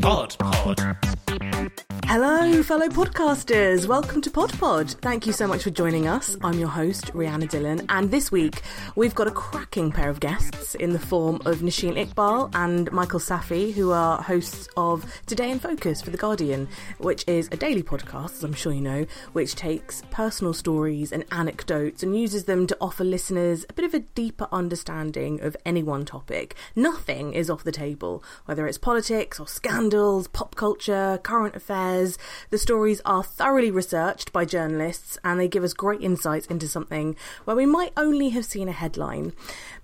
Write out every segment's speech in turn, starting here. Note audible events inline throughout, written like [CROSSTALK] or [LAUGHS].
Pod Pod. Hello, fellow podcasters. Welcome to Pod Pod. Thank you so much for joining us. I'm your host, Rhianna Dhillon, and this week we've got a cracking pair of guests in the form of Nosheen Iqbal and Michael Safi, who are hosts of Today in Focus for The Guardian, which is a daily podcast, as I'm sure you know, which takes personal stories and anecdotes and uses them to offer listeners a bit of a deeper understanding of any one topic. Nothing is off the table, whether it's politics or scandals, pop culture, current affairs. The stories are thoroughly researched by journalists and they give us great insights into something where we might only have seen a headline.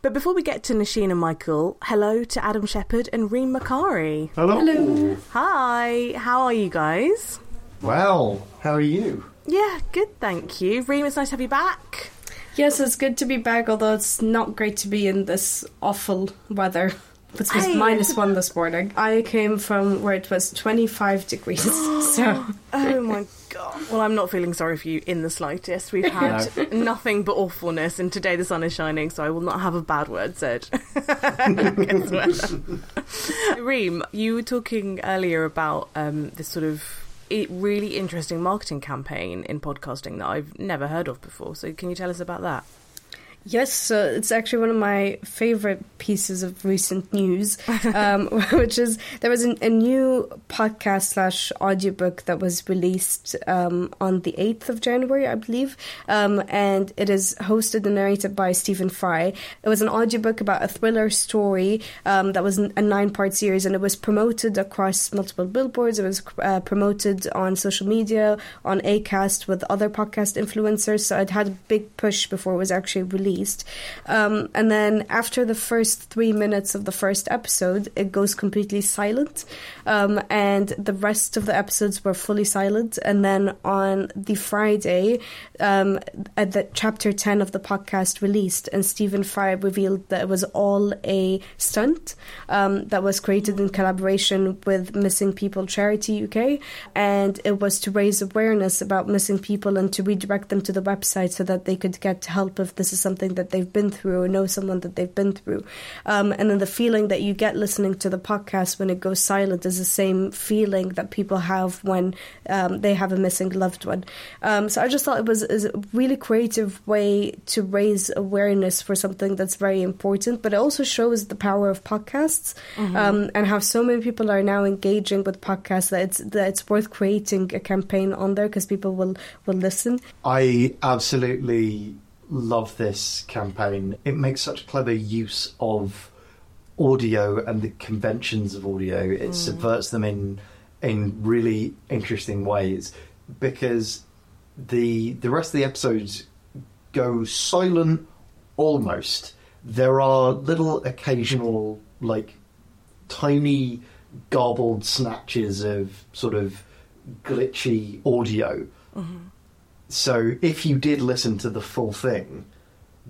But before we get to Nosheen and Michael, hello to Adam Shepherd and Reem Makari. Hello. Hello. Hi, how are you guys? Well, how are you? Yeah, good, thank you. Reem, it's nice to have you back. Yes, it's good to be back, although it's not great to be in this awful weather. It was Hey. minus one this morning. I came from where it was 25 degrees, [GASPS] so Oh my [LAUGHS] god. Well, I'm not feeling sorry for you in the slightest. We've [LAUGHS] had nothing but awfulness, and today the sun is shining, so I will not have a bad word said. [LAUGHS] Reem, you were talking earlier about um, this sort of really interesting marketing campaign in podcasting that I've never heard of before. So, can you tell us about that? Yes, so it's actually one of my favorite pieces of recent news, [LAUGHS] um, [LAUGHS] which is there was an, a new podcast slash audiobook that was released um, on the 8th of January, I believe, um, and it is hosted and narrated by Stephen Fry. It was an audiobook about a thriller story um, that was a nine part series, and it was promoted across multiple billboards. It was uh, promoted on social media, on ACAST with other podcast influencers. So it had a big push before it was actually released. Um, and then after the first three minutes of the first episode, it goes completely silent. Um, and the rest of the episodes were fully silent. And then on the Friday, um, at the chapter 10 of the podcast released, and Stephen Fry revealed that it was all a stunt um, that was created in collaboration with Missing People Charity UK. And it was to raise awareness about missing people and to redirect them to the website so that they could get help if this is something that they've been through or know someone that they've been through. Um, and then the feeling that you get listening to the podcast when it goes silent is the same feeling that people have when um, they have a missing loved one. Um, so I just thought it was is a really creative way to raise awareness for something that's very important, but it also shows the power of podcasts um, and how so many people are now engaging with podcasts that it's that it's worth creating a campaign on there because people will will listen. I absolutely love this campaign. It makes such clever use of audio and the conventions of audio. It mm. subverts them in in really interesting ways because the the rest of the episodes go silent almost. There are little occasional like tiny garbled snatches of sort of glitchy audio. Mm-hmm. So if you did listen to the full thing,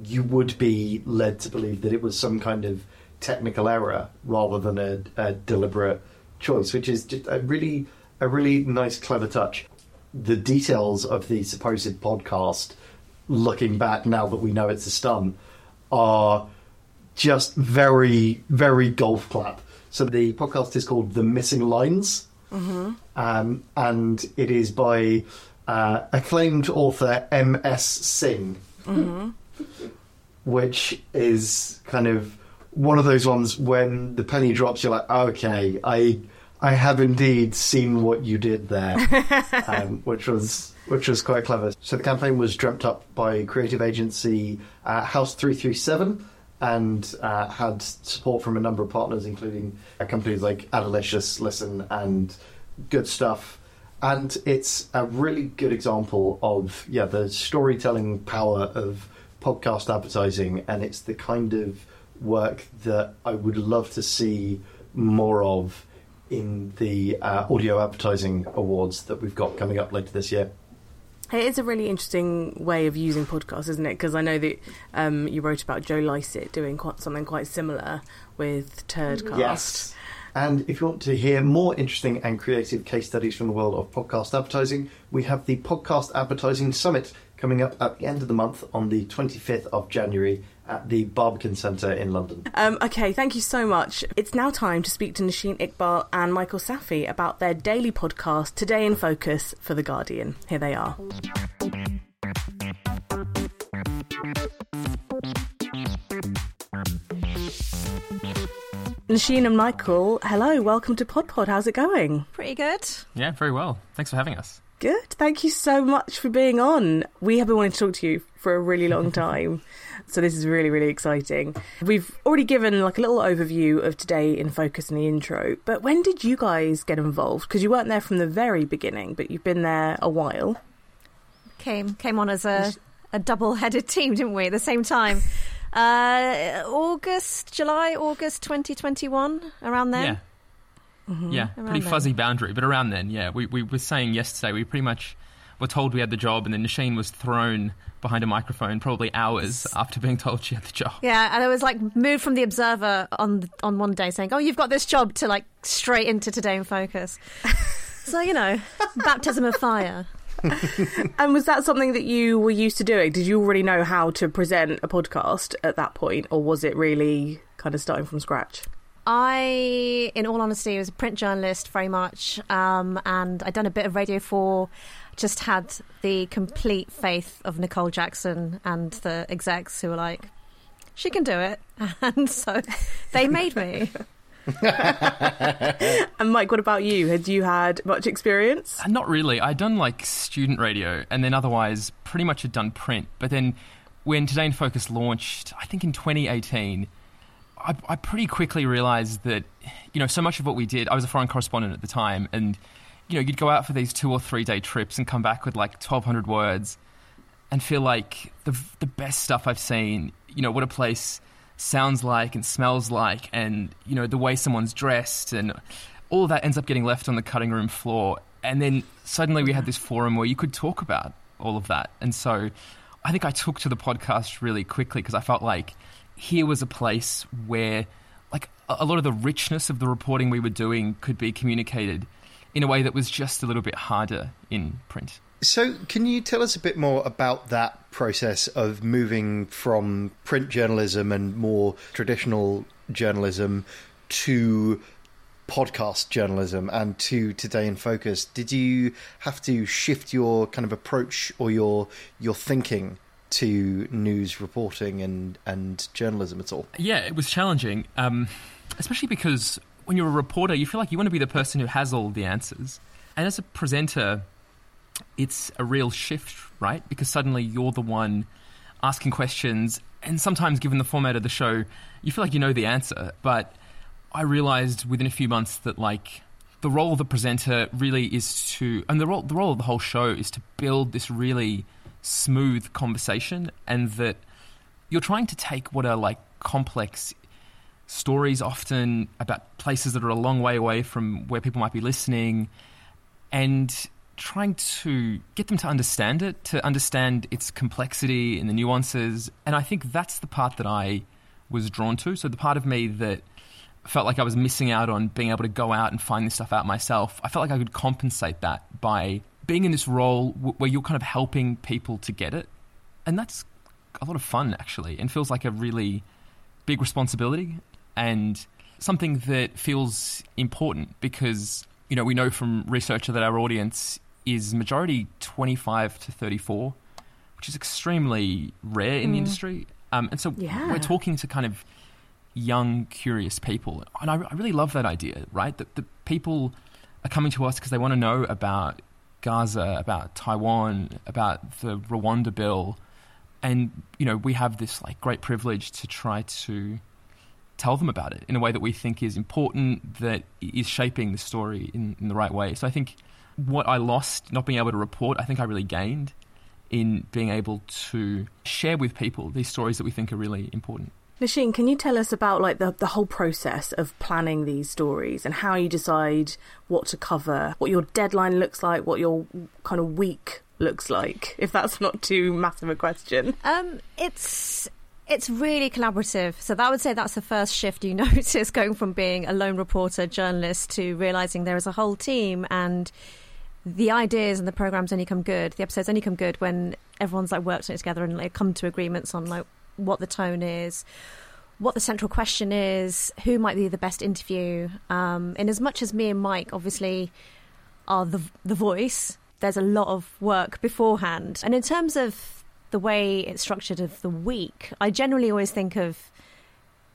you would be led to believe that it was some kind of technical error rather than a, a deliberate choice, which is just a really a really nice, clever touch. The details of the supposed podcast, looking back now that we know it's a stunt, are just very, very golf clap. So the podcast is called The Missing Lines, um, and it is by uh, acclaimed author M.S. Singh, which is kind of one of those ones when the penny drops, you're like, okay, I I have indeed seen what you did there, [LAUGHS] um, which was which was quite clever. So the campaign was dreamt up by creative agency uh, House Three Three Seven. And uh, had support from a number of partners, including companies like Adelicious, Listen, and Good Stuff. And it's a really good example of yeah the storytelling power of podcast advertising, and it's the kind of work that I would love to see more of in the uh, audio advertising awards that we've got coming up later this year. It is a really interesting way of using podcasts, isn't it? Because I know that um, you wrote about Joe Lycett doing quite, something quite similar with Turdcast. Yes. And if you want to hear more interesting and creative case studies from the world of podcast advertising, we have the Podcast Advertising Summit coming up at the end of the month on the 25th of January at the Barbican Centre in London. Um, okay, thank you so much. It's now time to speak to Nosheen Iqbal and Michael Safi about their daily podcast, Today in Focus, for The Guardian. Here they are. Nosheen and Michael, hello, welcome to Pod Pod. How's it going? Pretty good. Yeah, very well. Thanks for having us. Good. Thank you so much for being on. We have been wanting to talk to you for a really long [LAUGHS] time. so this is really, really exciting. We've already given like a little overview of today in focus in the intro, but when did you guys get involved? Because you weren't there from the very beginning, but you've been there a while. Came came on as a, a double headed team, didn't we? At the same time. [LAUGHS] Uh, August, July, August 2021, around then. Yeah. Mm-hmm. Yeah, Around pretty then. fuzzy boundary, but around then, yeah. We, we were saying yesterday, we pretty much were told we had the job, and then Nosheen was thrown behind a microphone probably hours after being told she had the job. Yeah, and it was like moved from the Observer on on one day saying, "Oh, you've got this job," to like straight into Today in Focus. [LAUGHS] so you know, baptism of fire. [LAUGHS] And was that something that you were used to doing? Did you already know how to present a podcast at that point, or was it really kind of starting from scratch? I, in all honesty, was a print journalist very much, um, and I'd done a bit of Radio 4. Just had the complete faith of Nicole Jackson and the execs who were like, she can do it. [LAUGHS] And so they made me. And Mike, what about you? Had you had much experience? Uh, Not really. I'd done like student radio, and then otherwise pretty much had done print. But then when Today in Focus launched, I think in 2018, I, I pretty quickly realized that, you know, so much of what we did, I was a foreign correspondent at the time, and, you know, you'd go out for these two or three day trips and come back with like 1,200 words and feel like the, the best stuff I've seen, you know, what a place sounds like and smells like, and, you know, the way someone's dressed, and all that ends up getting left on the cutting room floor. And then suddenly we had this forum where you could talk about all of that. And so I think I took to the podcast really quickly because I felt like here was a place where like a lot of the richness of the reporting we were doing could be communicated in a way that was just a little bit harder in print. So, can you tell us a bit more about that process of moving from print journalism and more traditional journalism to podcast journalism and to Today in Focus? Did you have to shift your kind of approach or your your thinking to news reporting and, and journalism at all? Yeah, it was challenging, um, especially because when you're a reporter, you feel like you want to be the person who has all the answers. And as a presenter, it's a real shift, right? Because suddenly you're the one asking questions, and sometimes, given the format of the show, you feel like you know the answer. But I realized within a few months that, like, the role of the presenter really is to, and the role, the role of the whole show is to build this really smooth conversation, and that you're trying to take what are like complex stories, often about places that are a long way away from where people might be listening, and trying to get them to understand it, to understand its complexity and the nuances. And I think that's the part that I was drawn to. So the part of me that felt like I was missing out on being able to go out and find this stuff out myself, I felt like I could compensate that by being in this role w- where you're kind of helping people to get it. And that's a lot of fun, actually, and feels like a really big responsibility and something that feels important because, you know, we know from research that our audience is majority 25 to 34, which is extremely rare in the industry. Um, and so Yeah. we're talking to kind of young, curious people. And I, I really love that idea, right? That the people are coming to us because they want to know about Gaza, about Taiwan, about the Rwanda bill. And, you know, we have this like great privilege to try to tell them about it in a way that we think is important, that is shaping the story in, in the right way. So I think what I lost not being able to report, I think I really gained in being able to share with people these stories that we think are really important. Nosheen, can you tell us about like the, the whole process of planning these stories and how you decide what to cover, what your deadline looks like, what your kind of week looks like, if that's not too massive a question? Um, it's it's really collaborative. So that I would say that's the first shift you [LAUGHS] notice going from being a lone reporter journalist to realizing there is a whole team and the ideas and the programs only come good. The episodes only come good when everyone's like worked on it together and like come to agreements on like what the tone is, what the central question is, who might be the best interview. Um, and as much as me and Mike obviously are the the voice, there's a lot of work beforehand. And in terms of the way it's structured of the week, I generally always think of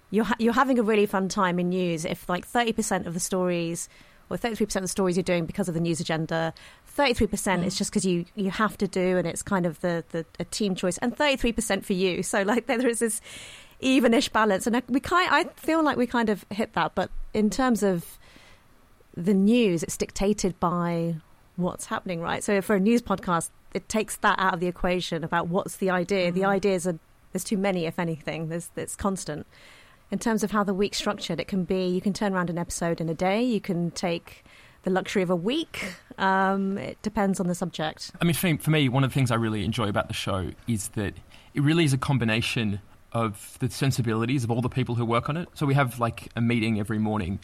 you're ha- you're having a really fun time in news if like 30% of the stories or 33% of the stories you're doing because of the news agenda. 33% Mm. is just because you you have to do and it's kind of the, the a team choice. And 33% for you. So like [LAUGHS] there is this evenish balance. And I, we kind I feel like we kind of hit that. But in terms of the news it's dictated by what's happening right? So for a news podcast it takes that out of the equation about what's the idea. The Mhm. ideas are there's too many if anything. There's it's constant in terms of how the week's structured, it can be you can turn around an episode in a day, you can take the luxury of a week. Um, it depends on the subject. I mean, for, me, one of the things I really enjoy about the show is that it really is a combination of the sensibilities of all the people who work on it. So we have like a meeting every morning.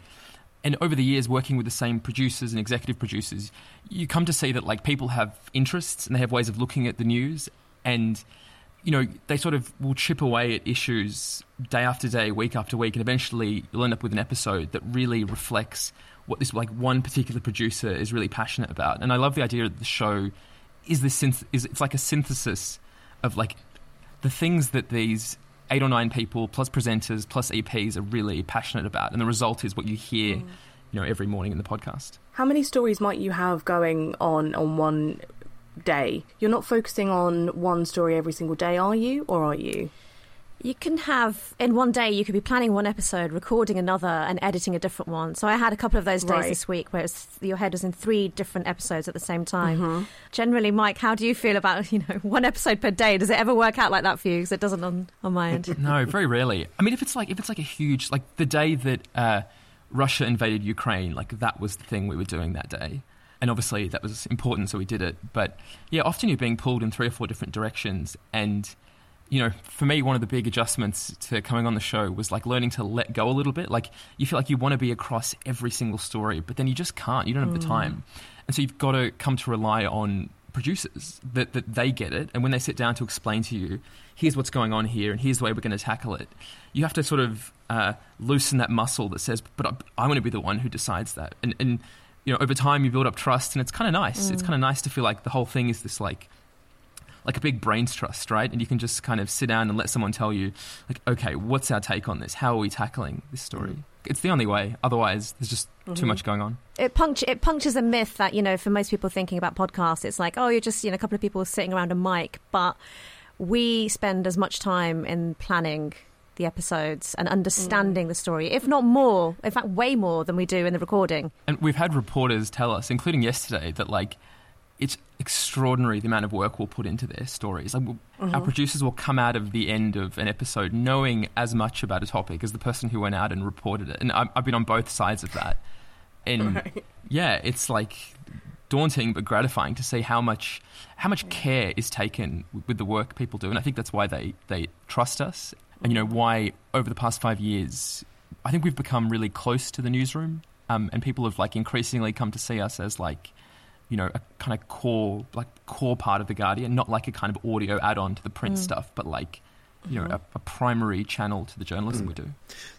And over the years, working with the same producers and executive producers, you come to see that like people have interests and they have ways of looking at the news, and you know they sort of will chip away at issues day after day, week after week, and eventually you'll end up with an episode that really reflects what this like one particular producer is really passionate about. And I love the idea that the show is this synth- is it's like a synthesis of like the things that these eight or nine people plus presenters plus EPs are really passionate about, and the result is what you hear, mm. you know, every morning in the podcast. How many stories might you have going on on one day? You're not focusing on one story every single day, are you? Or are you? You can have in one day you could be planning one episode, recording another, and editing a different one. So I had a couple of those days Right. this week where it was, your head was in three different episodes at the same time. Mm-hmm. Generally, Mike, how do you feel about [LAUGHS] you know one episode per day? Does it ever work out like that for you? Because it doesn't on on my end. No, very rarely. I mean, if it's like if it's like a huge like the day that uh, Russia invaded Ukraine, like that was the thing we were doing that day, and obviously that was important, so we did it. But yeah, often you're being pulled in three or four different directions, and you know, for me, one of the big adjustments to coming on the show was like learning to let go a little bit. Like you feel like you want to be across every single story, but then you just can't. You don't have the time, and so you've got to come to rely on producers that, that they get it and when they sit down to explain to you here's what's going on here and here's the way we're going to tackle it you have to sort of uh, loosen that muscle that says but I, I want to be the one who decides that and, and you know over time you build up trust and it's kind of nice. It's mm. kind of nice to feel like the whole thing is this like like a big brains trust right? And you can just kind of sit down and let someone tell you like okay what's our take on this? How are we tackling this story? Mm. It's the only way. Otherwise there's just too mm-hmm. much going on. It punctures it punctures a myth that you know for most people thinking about podcasts it's like oh you're just you know a couple of people sitting around a mic. But we spend as much time in planning the episodes and understanding mm. the story if not more in fact way more than we do in the recording And we've had reporters tell us, including yesterday, that like it's extraordinary the amount of work we'll put into their stories. Like, we'll, Our mm-hmm. producers will come out of the end of an episode knowing as much about a topic as the person who went out and reported it. And I've, I've been on both sides of that. And Right. yeah, it's like daunting but gratifying to see how much how much care is taken with the work people do. And I think that's why they they trust us. And you know why over the past five years, I think we've become really close to the newsroom, um, and people have like increasingly come to see us as like, you know, a kind of core like core part of the Guardian, not like a kind of audio add-on to the print mm. stuff, but like, you know, mm-hmm. a, a primary channel to the journalism mm. we do.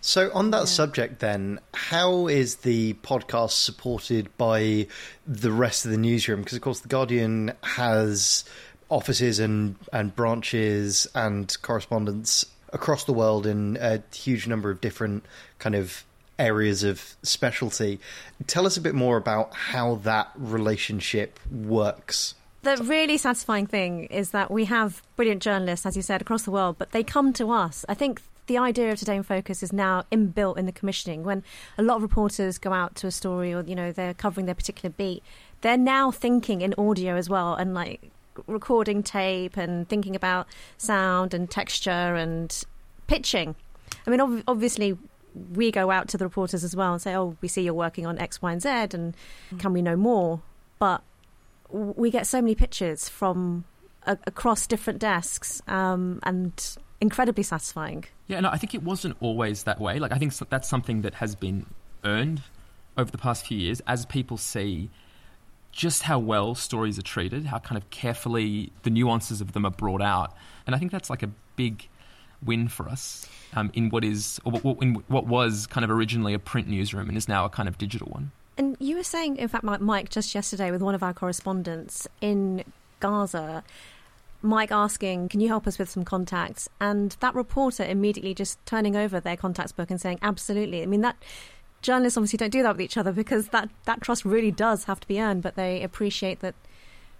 So, on that subject, then, how is the podcast supported by the rest of the newsroom? Because, of course, The Guardian has offices and, and branches and correspondents across the world in a huge number of different kind of areas of specialty. Tell us a bit more about how that relationship works. The really satisfying thing is that we have brilliant journalists, as you said, across the world, but they come to us. I think the idea of Today in Focus is now inbuilt in the commissioning. When a lot of reporters go out to a story or, you know, they're covering their particular beat, they're now thinking in audio as well and like recording tape and thinking about sound and texture and pitching. I mean, ob- obviously, we go out to the reporters as well and say, "Oh, we see you're working on X, Y, and Z, and can we know more?" But we get so many pictures from a- across different desks, um, and incredibly satisfying. Yeah, no, I think it wasn't always that way. Like, I think that's something that has been earned over the past few years as people see just how well stories are treated, how kind of carefully the nuances of them are brought out, and I think that's like a big win for us um, in what is or what, in what was kind of originally a print newsroom and is now a kind of digital one. And you were saying, in fact, Mike, just yesterday with one of our correspondents in Gaza, Mike asking, Can you help us with some contacts? And that reporter immediately just turning over their contacts book and saying, Absolutely. I mean, that journalists obviously don't do that with each other because that, that trust really does have to be earned, but they appreciate that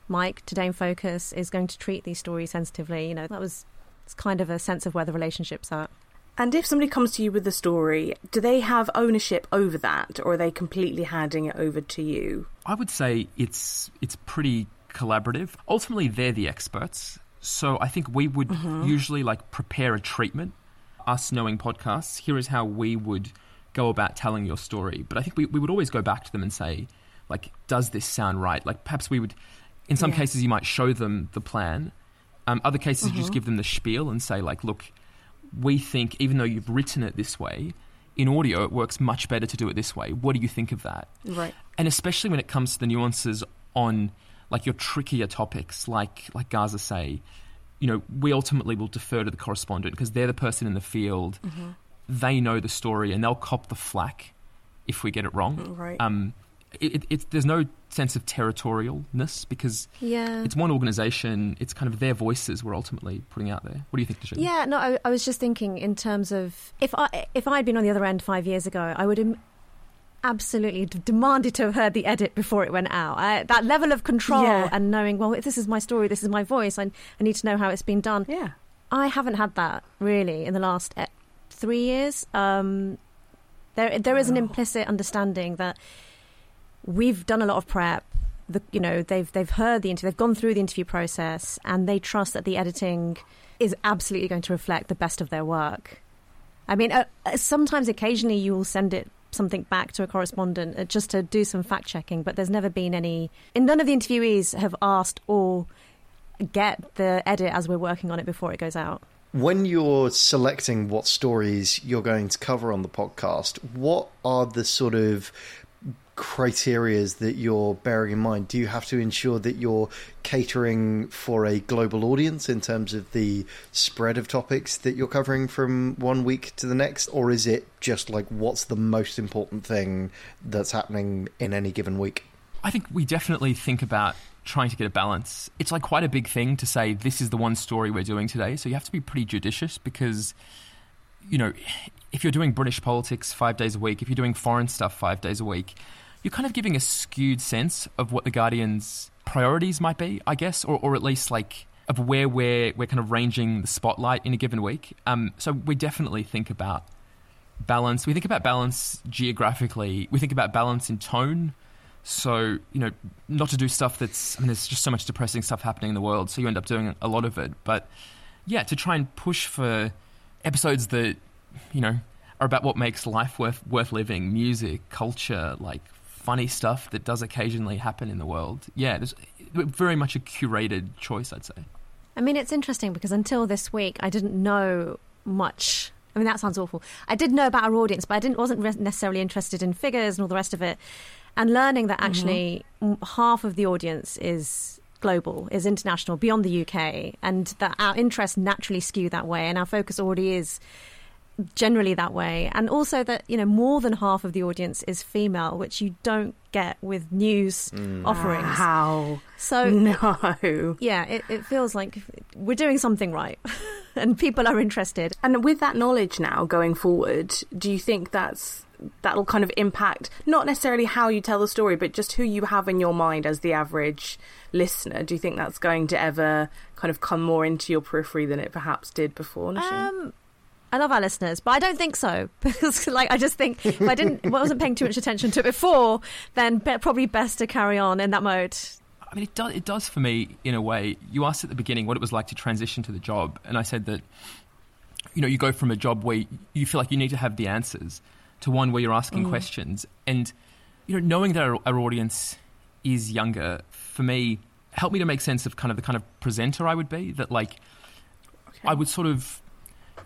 Mike, Today in Focus, is going to treat these stories sensitively. You know, that was it's kind of a sense of where the relationship's at. And if somebody comes to you with a story, do they have ownership over that, or are they completely handing it over to you? I would say it's it's pretty collaborative. Ultimately, they're the experts, so I think we would mm-hmm. usually like prepare a treatment. Us knowing podcasts, here is how we would go about telling your story. But I think we, we would always go back to them and say, like, does this sound right? Like, perhaps we would, in some yeah. cases, you might show them the plan. Um, other cases, mm-hmm. you just mm-hmm. give them the spiel and say, like, look, we think, even though you've written it this way, in audio it works much better to do it this way. What do you think of that? Right. And especially when it comes to the nuances on like your trickier topics, like like Gaza say, you know, we ultimately will defer to the correspondent because they're the person in the field. Mm-hmm. They know the story and they'll cop the flack if we get it wrong. Right. Um, it, it, there's no sense of territorialness because yeah. it's one organisation. It's kind of their voices we're ultimately putting out there. What do you think, Tasha? Yeah, no, I, I, was just thinking in terms of if I if I had been on the other end five years ago, I would have absolutely demanded to have heard the edit before it went out. I, that level of control yeah. and knowing, well, if this is my story, this is my voice, I, I need to know how it's been done. Yeah, I haven't had that really in the last three years. Um, there, there is an implicit understanding that we've done a lot of prep. The, you know, they've they've heard the interview, they've gone through the interview process, and they trust that the editing is absolutely going to reflect the best of their work. I mean, uh, uh sometimes, occasionally, you will send it something back to a correspondent uh, just to do some fact checking, but there's never been any. And none of the interviewees have asked or get the edit as we're working on it before it goes out. When you're selecting what stories you're going to cover on the podcast, what are the sort of criterias that you're bearing in mind? Do you have to ensure that you're catering for a global audience in terms of the spread of topics that you're covering from one week to the next, or is it just like what's the most important thing that's happening in any given week? I think we definitely think about trying to get a balance. It's like quite a big thing to say this is the one story we're doing today, so you have to be pretty judicious because you know, if you're doing British politics 5 days a week, if you're doing foreign stuff 5 days a week, you're kind of giving a skewed sense of what the Guardian's priorities might be, I guess, or, or at least like of where we're, we're kind of ranging the spotlight in a given week. Um, so we definitely think about balance. We think about balance geographically. We think about balance in tone. So, you know, not to do stuff that's, I mean, there's just so much depressing stuff happening in the world, so you end up doing a lot of it. But yeah, to try and push for episodes that, you know, are about what makes life worth, worth living music, culture, like funny stuff that does occasionally happen in the world. Yeah, it's very much a curated choice, I'd say. I mean, it's interesting because until this week, I didn't know much. I mean, that sounds awful. I did know about our audience, but I didn't wasn't necessarily interested in figures and all the rest of it. And learning that actually mm-hmm. half of the audience is global, is international, beyond the UK, and that our interests naturally skew that way, and our focus already is generally that way. And also that you know more than half of the audience is female which you don't get with news mm. offerings. How? So [LAUGHS] no. yeah it, it feels like we're doing something right [LAUGHS] and people are interested. And with that knowledge now going forward do you think that's that'll kind of impact not necessarily how you tell the story but just who you have in your mind as the average listener do you think that's going to ever kind of come more into your periphery than it perhaps did before um, I love our listeners, but I don't think so [LAUGHS] because, like, I just think if I didn't, if I wasn't paying too much attention to it before, then be- probably best to carry on in that mode. I mean, it does. It does for me in a way. You asked at the beginning what it was like to transition to the job, and I said that, you know, you go from a job where you feel like you need to have the answers to one where you're asking mm. questions, and you know, knowing that our, our audience is younger for me helped me to make sense of kind of the kind of presenter I would be. That like, okay. I would sort of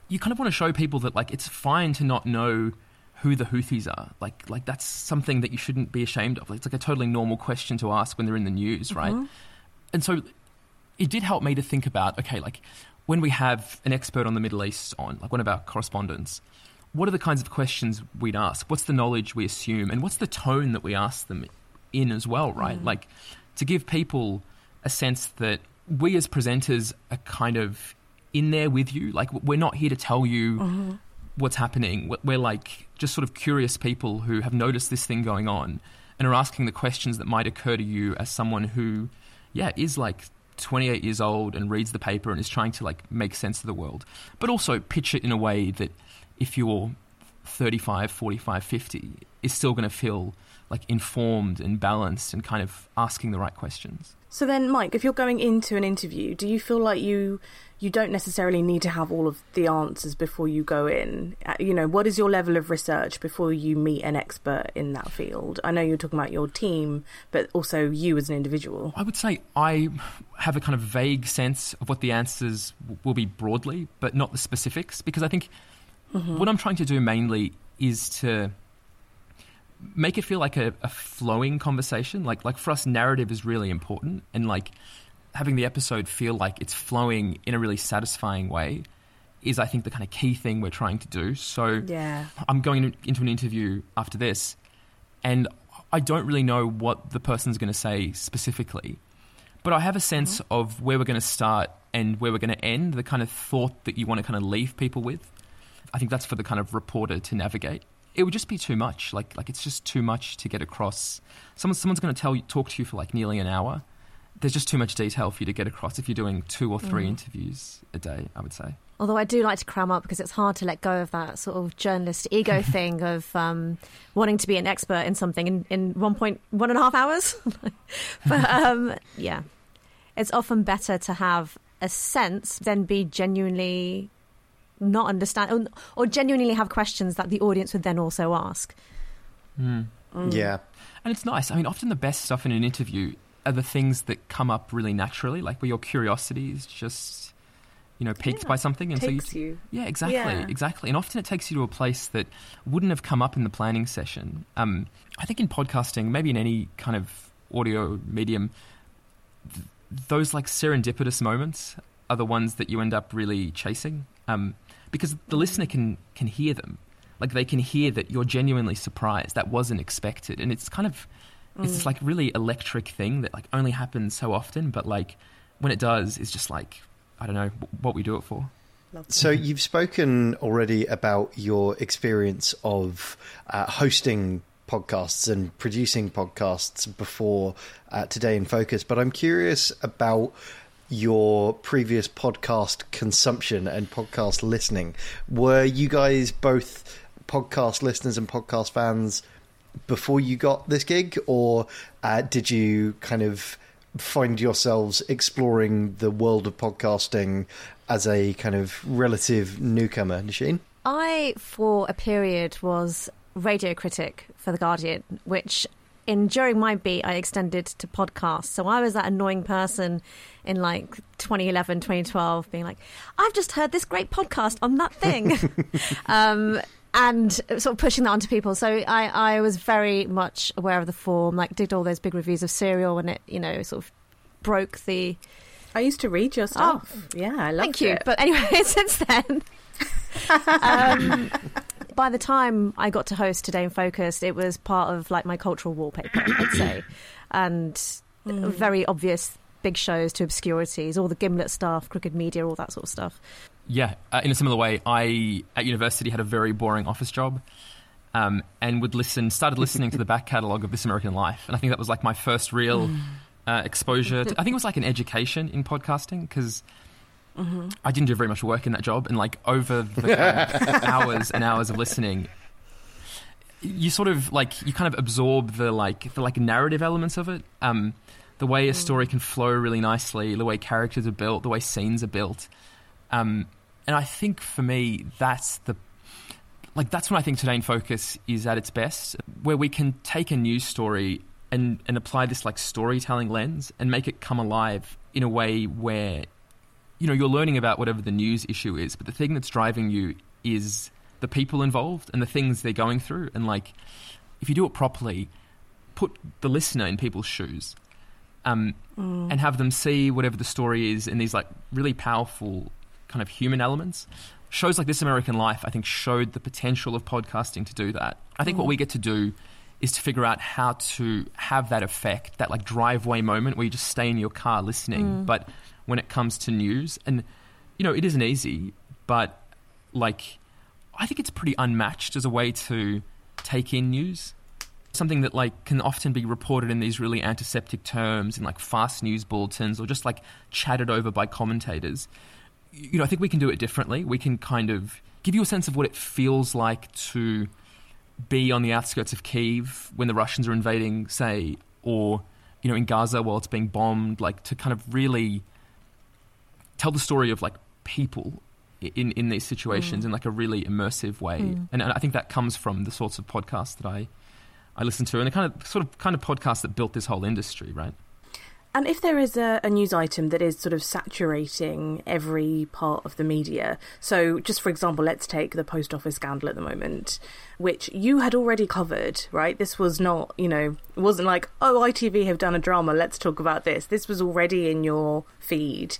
you kind of want to show people that like it's fine to not know who the Houthis are. Like, like that's something that you shouldn't be ashamed of. Like, it's like a totally normal question to ask when they're in the news, right? And so it did help me to think about okay, like when we have an expert on the Middle East on, like one of our correspondents, what are the kinds of questions we'd ask? What's the knowledge we assume? And what's the tone that we ask them in as well, right? Mm. Like to give people a sense that we as presenters are kind of in there with you. Like we're not here to tell you mm-hmm. what's happening. We're- We're like just sort of curious people who have noticed this thing going on and are asking the questions that might occur to you as someone who, yeah, is like 28 years old and reads the paper and is trying to like make sense of the world, but also pitch it in a way that if you're 35, 45, 50, is still going to feel like informed and balanced and kind of asking the right questions. So then, Mike, if you're going into an interview, do you feel like you you don't necessarily need to have all of the answers before you go in? Uh, You know, what is your level of research before you meet an expert in that field? I know you're talking about your team, but also you as an individual. I would say I have a kind of vague sense of what the answers will be broadly, but not the specifics, because I think Mm-hmm. what I'm trying to do mainly is to make it feel like a, a flowing conversation. Like, like for us, narrative is really important, and like having the episode feel like it's flowing in a really satisfying way is, I think, the kind of key thing we're trying to do. So, Yeah. I'm going into an interview after this, and I don't really know what the person's going to say specifically, but I have a sense mm-hmm. of where we're going to start and where we're going to end, the kind of thought that you want to kind of leave people with. I think that's for the kind of reporter to navigate. It would just be too much. Like, like it's just too much to get across. Someone, someone's going to tell you, talk to you for like nearly an hour. There's just too much detail for you to get across if you're doing two or three interviews a day. I would say. Although I do like to cram up because it's hard to let go of that sort of journalist ego [LAUGHS] thing of um, wanting to be an expert in something in, in one point one and a half hours. [LAUGHS] but um, yeah, it's often better to have a sense than be genuinely not understand or, or genuinely have questions that the audience would then also ask. Yeah. And it's nice. I mean, often the best stuff in an interview are the things that come up really naturally, like where your curiosity is just, you know, piqued Yeah, by something, and Takes so you, you. yeah, exactly, Yeah. exactly. And often it takes you to a place that wouldn't have come up in the planning session. Um, I think in podcasting, maybe in any kind of audio medium, th- those like serendipitous moments are the ones that you end up really chasing, um, because the listener can can hear them. Like they can hear that you're genuinely surprised. That wasn't expected, and it's kind of it's this like really electric thing that like only happens so often, but like when it does, it's just like I don't know what we do it for. So you've spoken already about your experience of uh, hosting podcasts and producing podcasts before uh, Today in Focus, but I'm curious about your previous podcast consumption and podcast listening. Were you guys both podcast listeners and podcast fans before you got this gig, or uh, did you kind of find yourselves exploring the world of podcasting as a kind of relative newcomer, Nosheen? I, for a period, was radio critic for The Guardian, which in during my beat I extended to podcasts. So I was that annoying person in like 2011, 2012, being like, I've just heard this great podcast on that thing. [LAUGHS] um, and sort of pushing that onto people. So I, I was very much aware of the form, like did all those big reviews of Serial when it, you know, sort of broke the I used to read your stuff. yeah, I love it. Thank you. it. But anyway, [LAUGHS] since then, [LAUGHS] um, by the time I got to host Today in Focus, it was part of like my cultural wallpaper, I'd say, and very obvious big shows to obscurities, all the Gimlet stuff, Crooked Media, all that sort of stuff. Yeah, uh, in a similar way, I at university had a very boring office job, um, and would listen. Started listening to the back catalogue of This American Life, and I think that was like my first real uh, exposure. To, I think it was like an education in podcasting because I didn't do very much work in that job, and like over the kind [LAUGHS] hours and hours of listening. You sort of like you kind of absorb the like the like narrative elements of it, um, the way a story can flow really nicely, the way characters are built, the way scenes are built. Um, and I think for me, that's the like that's when I think Today in Focus is at its best, where we can take a news story and and apply this like storytelling lens and make it come alive in a way where you know you're learning about whatever the news issue is, but the thing that's driving you is the people involved and the things they're going through. And like, if you do it properly, put the listener in people's shoes, um, Mm. and have them see whatever the story is in these like really powerful kind of human elements. Shows like This American Life, I think, showed the potential of podcasting to do that. I think what we get to do is to figure out how to have that effect, that like driveway moment where you just stay in your car listening. But when it comes to news, and you know, it isn't easy, but like, I think it's pretty unmatched as a way to take in news. Something that like can often be reported in these really antiseptic terms in like fast news bulletins or just like chatted over by commentators. You know, I think we can do it differently. We can kind of give you a sense of what it feels like to be on the outskirts of Kiev when the Russians are invading, say, or you know, in Gaza while it's being bombed, like to kind of really tell the story of like people in in these situations mm. in like a really immersive way. Mm. And, and I think that comes from the sorts of podcasts that I I listen to, and the kind of sort of kind of podcasts that built this whole industry, right? And if there is a, a news item that is sort of saturating every part of the media, so just for example, let's take the post office scandal at the moment, which you had already covered, right? This was not, you know, it wasn't like, oh, ITV have done a drama, let's talk about this. This was already in your feed.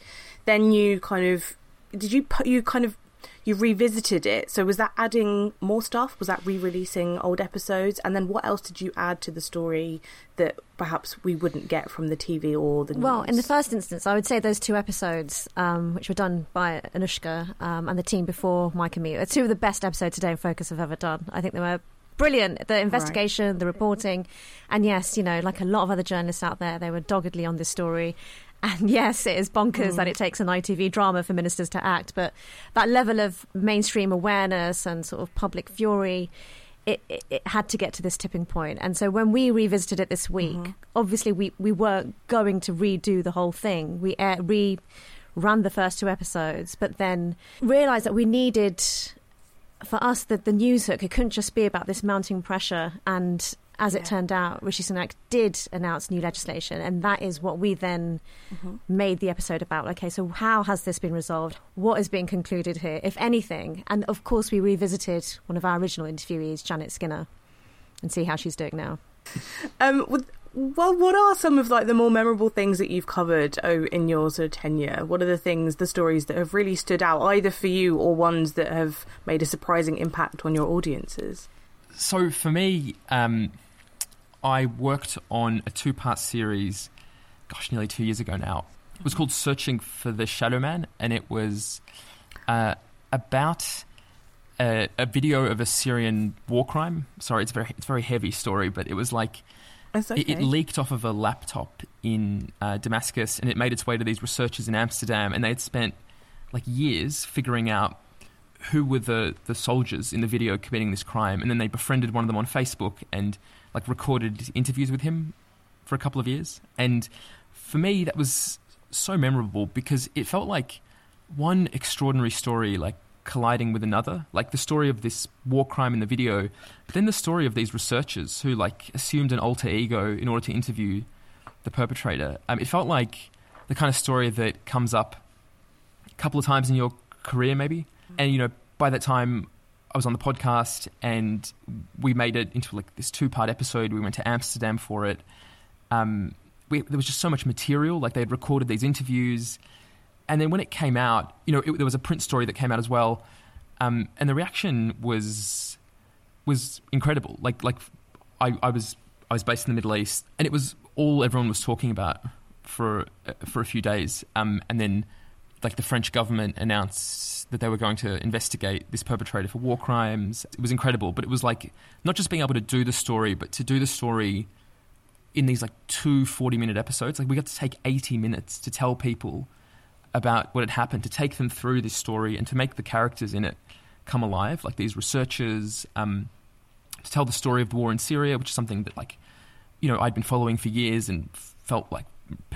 Then you kind of, did you put, you kind of, you revisited it. So was that adding more stuff? Was that re-releasing old episodes? And then what else did you add to the story that perhaps we wouldn't get from the TV or the news? Well, in the first instance, I would say those two episodes, um, which were done by Anushka um, and the team before Mike and me, are two of the best episodes today in Focus I've ever done. I think they were brilliant. The investigation, the reporting, and yes, you know, like a lot of other journalists out there, they were doggedly on this story. And yes, it is bonkers that hmm. it takes an ITV drama for ministers to act, but that level of mainstream awareness and sort of public fury. It, it, it had to get to this tipping point. And so when we revisited it this mm-hmm. week, obviously we, we weren't going to redo the whole thing. We air, re ran the first two episodes, but then realised that we needed, for us, that the news hook, it couldn't just be about this mounting pressure. And as it turned out, Rishi Sunak did announce new legislation. And that is what we then made the episode about. Okay, so how has this been resolved? What is being concluded here, if anything? And of course, we revisited one of our original interviewees, Janet Skinner, and see how she's doing now. [LAUGHS] Um, with- well, what are some of like the more memorable things that you've covered oh, in your sort of tenure? What are the things, the stories that have really stood out, either for you or ones that have made a surprising impact on your audiences? So for me, um, I worked on a two-part series. Gosh, nearly two years ago now. It was called "Searching for the Shadow Man," and it was uh, about a, a video of a Syrian war crime. Sorry, it's very it's a very heavy story, but it was like okay. it, it leaked off of a laptop in uh, Damascus, and it made its way to these researchers in Amsterdam, and they had spent like years figuring out who were the the soldiers in the video committing this crime, and then they befriended one of them on Facebook and like recorded interviews with him for a couple of years. And for me, that was so memorable because it felt like one extraordinary story like colliding with another. Like the story of this war crime in the video but then the story of these researchers who like assumed an alter ego in order to interview the perpetrator. Um, it felt like the kind of story that comes up a couple of times in your career maybe. And you know by that time i was on the podcast and we made it into like this two part episode. We went to amsterdam for it. Um, we, there was just so much material. Like they had recorded these interviews, and then when it came out, you know, it, there was a print story that came out as well, um, and the reaction was was incredible. Like like I, I was I was based in the Middle East, and it was all everyone was talking about for for a few days, um, and then like the French government announced that they were going to investigate this perpetrator for war crimes. It was incredible, but it was like not just being able to do the story, but to do the story in these like two 40 minute episodes. Like we got to take 80 minutes to tell people about what had happened, to take them through this story and to make the characters in it come alive, like these researchers, um, to tell the story of the war in Syria, which is something that like, you know, I'd been following for years and felt like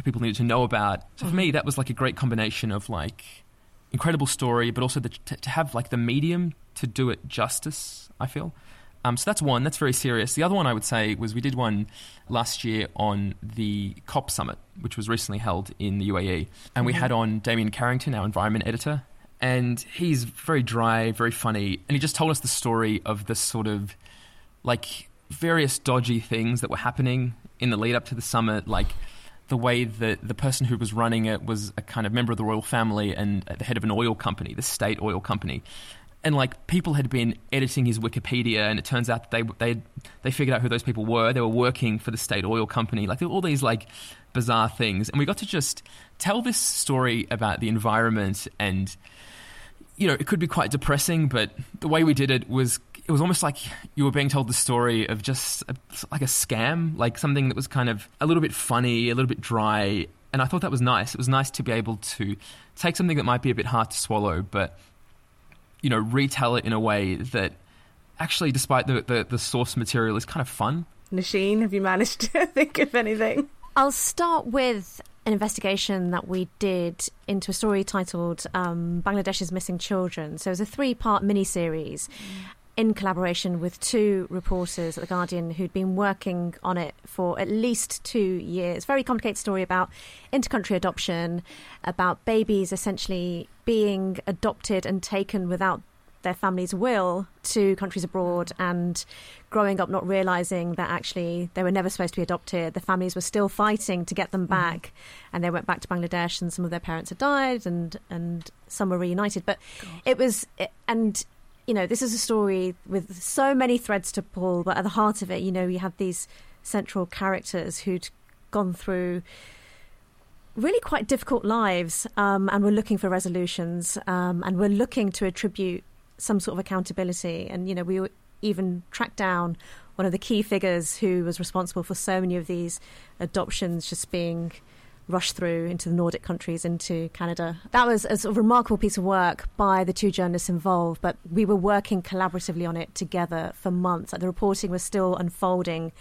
people needed to know about. So for me, that was like a great combination of like incredible story, but also the, to, to have like the medium to do it justice, I feel. Um, so that's one. That's very serious. The other one I would say was we did one last year on the COP summit, which was recently held in the UAE, and we had on Damien Carrington, our environment editor, and he's very dry, very funny, and he just told us the story of this sort of like various dodgy things that were happening in the lead up to the summit, like the way that the person who was running it was a kind of member of the royal family and the head of an oil company, the state oil company. And like people had been editing his Wikipedia, and it turns out they they they figured out who those people were. They were working for the state oil company. Like there were all these like bizarre things, and we got to just tell this story about the environment and you know, it could be quite depressing, but the way we did it was it was almost like you were being told the story of just a, like a scam, like something that was kind of a little bit funny, a little bit dry, and I thought that was nice. It was nice to be able to take something that might be a bit hard to swallow, but you know, retell it in a way that actually, despite the, the, the source material, is kind of fun. Nosheen, have you managed to [LAUGHS] think of anything? I'll start with an investigation that we did into a story titled um, Bangladesh's Missing Children. So it was a three part miniseries. In collaboration with two reporters at The Guardian who'd been working on it for at least two years. Very complicated story about intercountry adoption, about babies essentially being adopted and taken without their family's will to countries abroad and growing up not realizing that actually they were never supposed to be adopted. The families were still fighting to get them Mm-hmm. back, and they went back to Bangladesh, and some of their parents had died, and and some were reunited. But it was and. You know, this is a story with so many threads to pull, but at the heart of it, you know, you have these central characters who'd gone through really quite difficult lives um, and we're looking for resolutions um, and we're looking to attribute some sort of accountability. And, you know, we even tracked down one of the key figures who was responsible for so many of these adoptions just being rushed through into the Nordic countries, into Canada. That was a sort of remarkable piece of work by the two journalists involved, but we were working collaboratively on it together for months. The reporting was still unfolding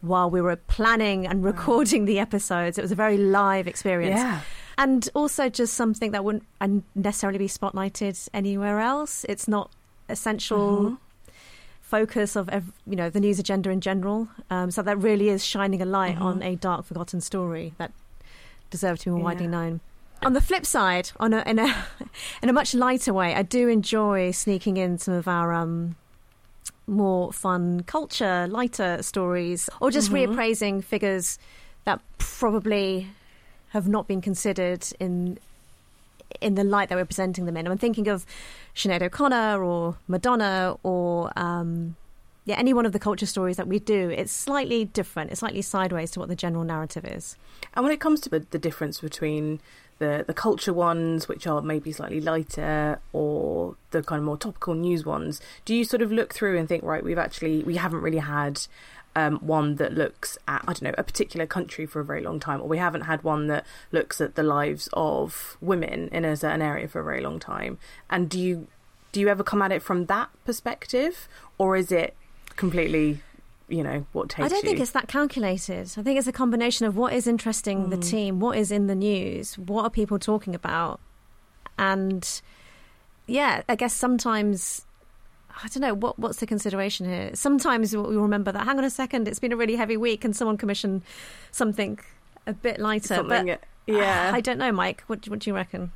while we were planning and recording the episodes. It was a very live experience. Yeah. And also just something that wouldn't necessarily be spotlighted anywhere else. It's not essential focus of you know the news agenda in general. Um, so that really is shining a light on a dark, forgotten story that deserves to be more widely known. On the flip side, on a, in a [LAUGHS] in a much lighter way, I do enjoy sneaking in some of our um, more fun culture, lighter stories, or just reappraising figures that probably have not been considered in in the light that we're presenting them in. I'm thinking of Sinead O'Connor or Madonna or um, yeah, any one of the culture stories that we do. It's slightly different. It's slightly sideways to what the general narrative is. And when it comes to the, the difference between the the culture ones, which are maybe slightly lighter, or the kind of more topical news ones, do you sort of look through and think, right, we've actually we haven't really had um, one that looks at I don't know a particular country for a very long time, or we haven't had one that looks at the lives of women in a certain area for a very long time. And do you do you ever come at it from that perspective, or is it completely, you know, what takes I don't you? think it's that calculated. I think it's a combination of what is interesting the hmm. team, what is in the news, what are people talking about, and yeah, I guess sometimes. I don't know what what's the consideration here. Sometimes we remember that. Hang on a second, it's been a really heavy week, and someone commissioned something a bit lighter. something. but yeah, [SIGHS] I don't know, Mike. What, what do you reckon?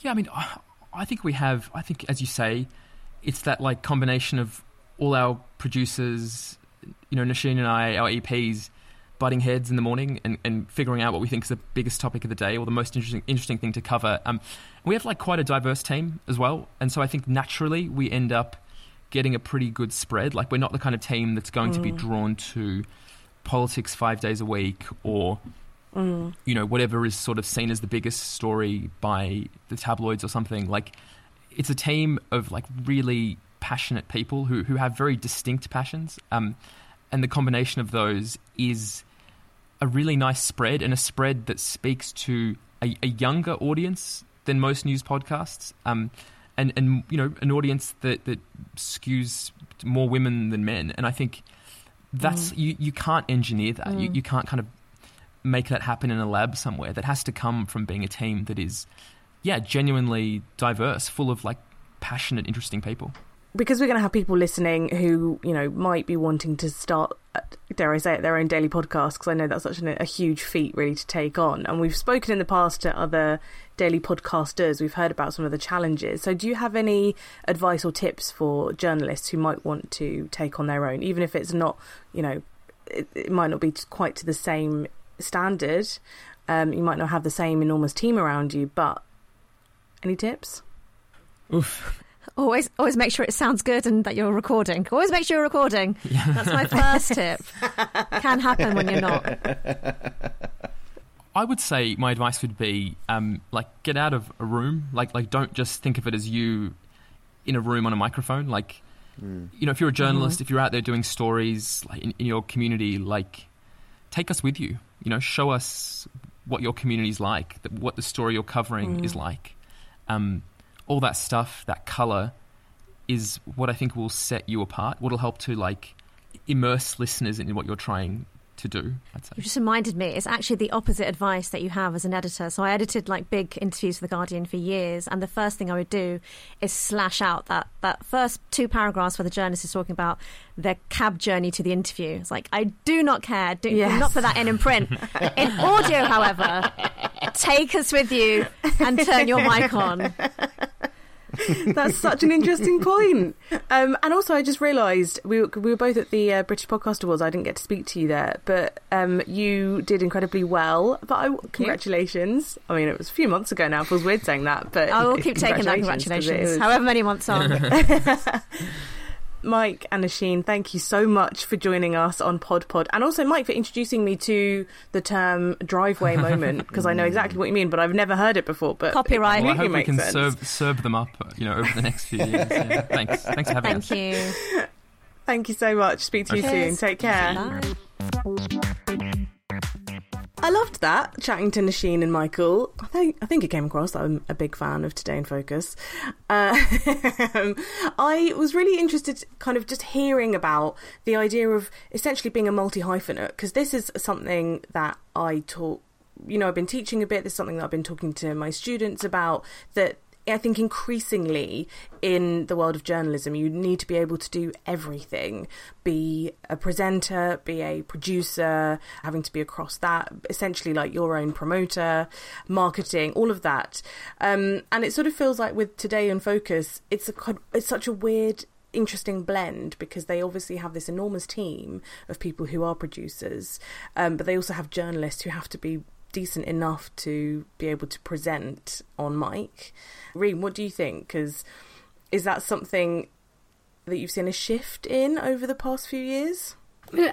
Yeah, I mean, I- I think we have. I think, as you say, it's that like combination of all our producers, you know, Nosheen and I, our EPs, butting heads in the morning and, and figuring out what we think is the biggest topic of the day or the most interesting interesting thing to cover. Um, we have like quite a diverse team as well, and so I think naturally we end up getting a pretty good spread. Like we're not the kind of team that's going to be drawn to politics five days a week or you know whatever is sort of seen as the biggest story by the tabloids or something like it's a team of like really passionate people who who have very distinct passions. Um and the combination of those is a really nice spread and a spread that speaks to a, a younger audience than most news podcasts. Um and and you know an audience that that skews more women than men. And i think that's you you can't engineer that. You, you can't kind of make that happen in a lab somewhere. That has to come from being a team that is, yeah, genuinely diverse, full of like passionate, interesting people. Because we're going to have people listening who you know might be wanting to start dare I say it, their own daily podcast because I know that's such an, a huge feat really to take on. And we've spoken in the past to other daily podcasters. We've heard about some of the challenges. So, do you have any advice or tips for journalists who might want to take on their own, even if it's not, you know, it, it might not be quite to the same standard. Um, you might not have the same enormous team around you, but any tips? Oof. Always, always make sure it sounds good and that you're recording. Always make sure you're recording. That's my first tip. Can happen when you're not. I would say my advice would be um, like get out of a room. Like like don't just think of it as you in a room on a microphone. Like Mm. you know, if you're a journalist, Mm-hmm. if you're out there doing stories like in, in your community, like take us with you. You know, show us what your community's like, what the story you're covering Mm. is like. Um, all that stuff, that color, is what I think will set you apart. What'll help to like immerse listeners in what you're trying to do. I'd say. You just reminded me, it's actually the opposite advice that you have as an editor. So I edited like big interviews for The Guardian for years, and the first thing I would do is slash out that, that first two paragraphs where the journalist is talking about their cab journey to the interview. It's like, I do not care. Do, Yes. Not put that in in print. [LAUGHS] in audio, however, take us with you and turn your mic on. [LAUGHS] That's such an interesting point. Um, and also, I just realised we were, we were both at the uh, British Podcast Awards. I didn't get to speak to you there, but um, you did incredibly well. But I, congratulations! I mean, it was a few months ago now. It feels weird saying that, but I will [LAUGHS] keep taking that congratulations, was- however many months on. [LAUGHS] Mike and Nosheen, thank you so much for joining us on PodPod, and also Mike for introducing me to the term driveway moment [LAUGHS] because I know exactly what you mean, but I've never heard it before. But Copyright. Well, I hope we can sense. serve serve them up, uh, you know, over the next few years. Yeah. [LAUGHS] Thanks, thanks for having us. Thank you. Thank you so much. Speak to you soon. Take care. Bye. I loved that chatting to Nosheen and Michael. I think I think it came across that I'm a big fan of Today in Focus. Uh, [LAUGHS] I was really interested, kind of just hearing about the idea of essentially being a multi hyphenate because this is something that I taught. You know, I've been teaching a bit. This is something that I've been talking to my students about. That I think increasingly in the world of journalism, you need to be able to do everything be a presenter, be a producer, having to be across that, essentially like your own promoter, marketing, all of that. Um, and it sort of feels like with Today in Focus, it's, a, it's such a weird interesting blend because they obviously have this enormous team of people who are producers, um, but they also have journalists who have to be decent enough to be able to present on mic. Reem, what do you think? Because is that something that you've seen a shift in over the past few years?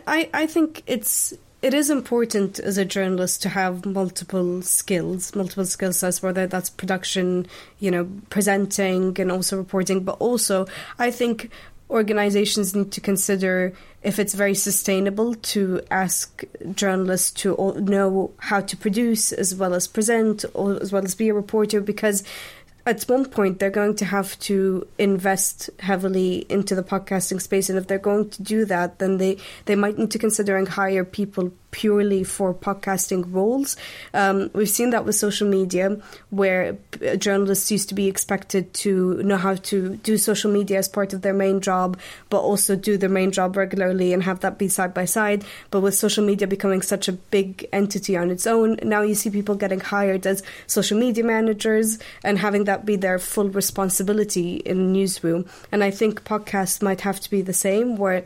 I, I think it's it is important as a journalist to have multiple skills, multiple skill sets, whether that's production, you know, presenting and also reporting, but also I think organizations need to consider if it's very sustainable to ask journalists to know how to produce as well as present or as well as be a reporter because at one point they're going to have to invest heavily into the podcasting space and if they're going to do that then they they might need to consider and hire people purely for podcasting roles um, we've seen that with social media where journalists used to be expected to know how to do social media as part of their main job but also do their main job regularly and have that be side by side but with social media becoming such a big entity on its own now you see people getting hired as social media managers and having that be their full responsibility in newsroom. And I think podcasts might have to be the same, where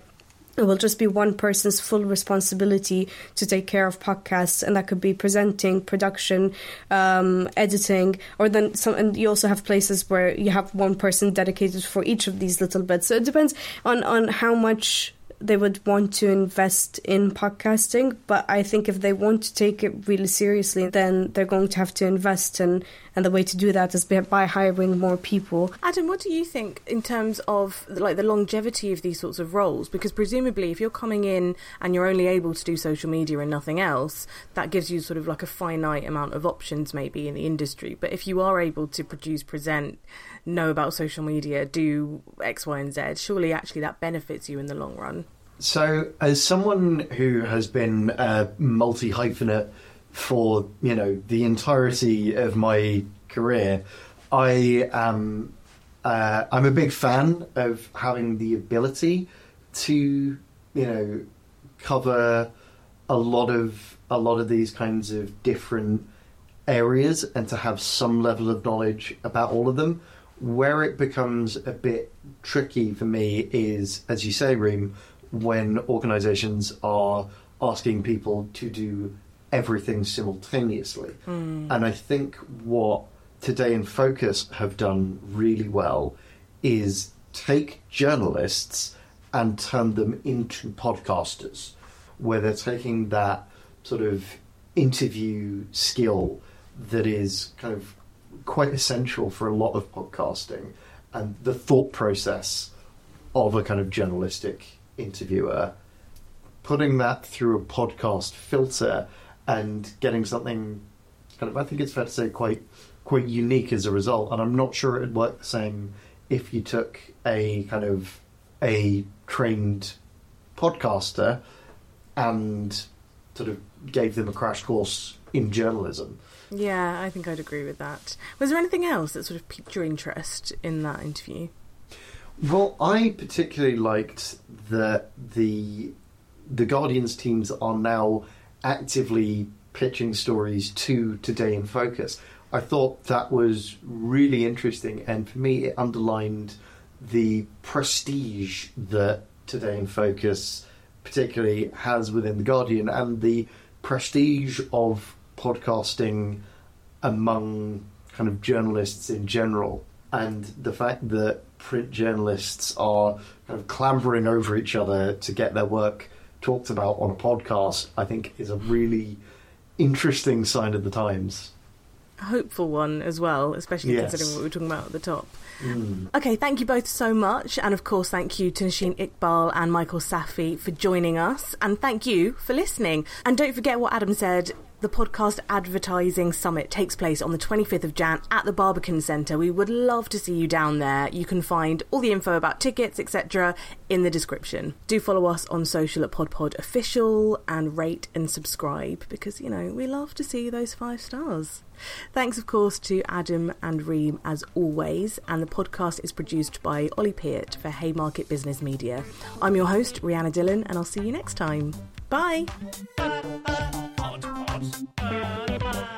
it will just be one person's full responsibility to take care of podcasts, and that could be presenting, production, um, editing, or then some. And you also have places where you have one person dedicated for each of these little bits. So it depends on on how much they would want to invest in podcasting but i think if they want to take it really seriously then they're going to have to invest in and the way to do that is by- by hiring more people Adam, what do you think in terms of like the longevity of these sorts of roles? Because presumably, if you're coming in and you're only able to do social media and nothing else, that gives you sort of like a finite amount of options maybe in the industry. But if you are able to produce, present, know about social media, do X, Y, and Z, surely actually that benefits you in the long run. So, as someone who has been a multi hyphenate for you know the entirety of my career, I am uh, I'm a big fan of having the ability to you know cover a lot of a lot of these kinds of different areas and to have some level of knowledge about all of them. Where it becomes a bit tricky for me is, as you say, Reem, when organisations are asking people to do everything simultaneously. Hmm. And I think what Today in Focus have done really well is take journalists and turn them into podcasters, where they're taking that sort of interview skill that is kind of quite essential for a lot of podcasting and the thought process of a kind of journalistic interviewer, putting that through a podcast filter and getting something kind of, I think it's fair to say, quite quite unique as a result. And I'm not sure it'd work the same if you took a kind of a trained podcaster and sort of gave them a crash course in journalism. Yeah, I think I'd agree with that. Was there anything else that sort of piqued your interest in that interview? Well, I particularly liked that the the Guardians teams are now actively pitching stories to Today in Focus. I thought that was really interesting, and for me, it underlined the prestige that Today in Focus particularly has within the Guardian and the prestige of podcasting among kind of journalists in general, and the fact that print journalists are kind of clambering over each other to get their work talked about on a podcast, I think is a really interesting sign of the times. A hopeful one as well, especially Yes. considering what we were talking about at the top. Mm. Okay, thank you both so much. And of course, thank you to Nosheen Iqbal and Michael Safi for joining us. And thank you for listening. And don't forget what Adam said. The podcast advertising summit takes place on the 25th of Jan at the Barbican Centre. We would love to see you down there. You can find all the info about tickets, etc., in the description. Do follow us on social at PodPod Official and rate and subscribe because, you know, we love to see those five stars. Thanks, of course, to Adam and Reem as always. And the podcast is produced by Ollie Peart for Haymarket Business Media. I'm your host, Rhianna Dhillon, and I'll see you next time. Bye out.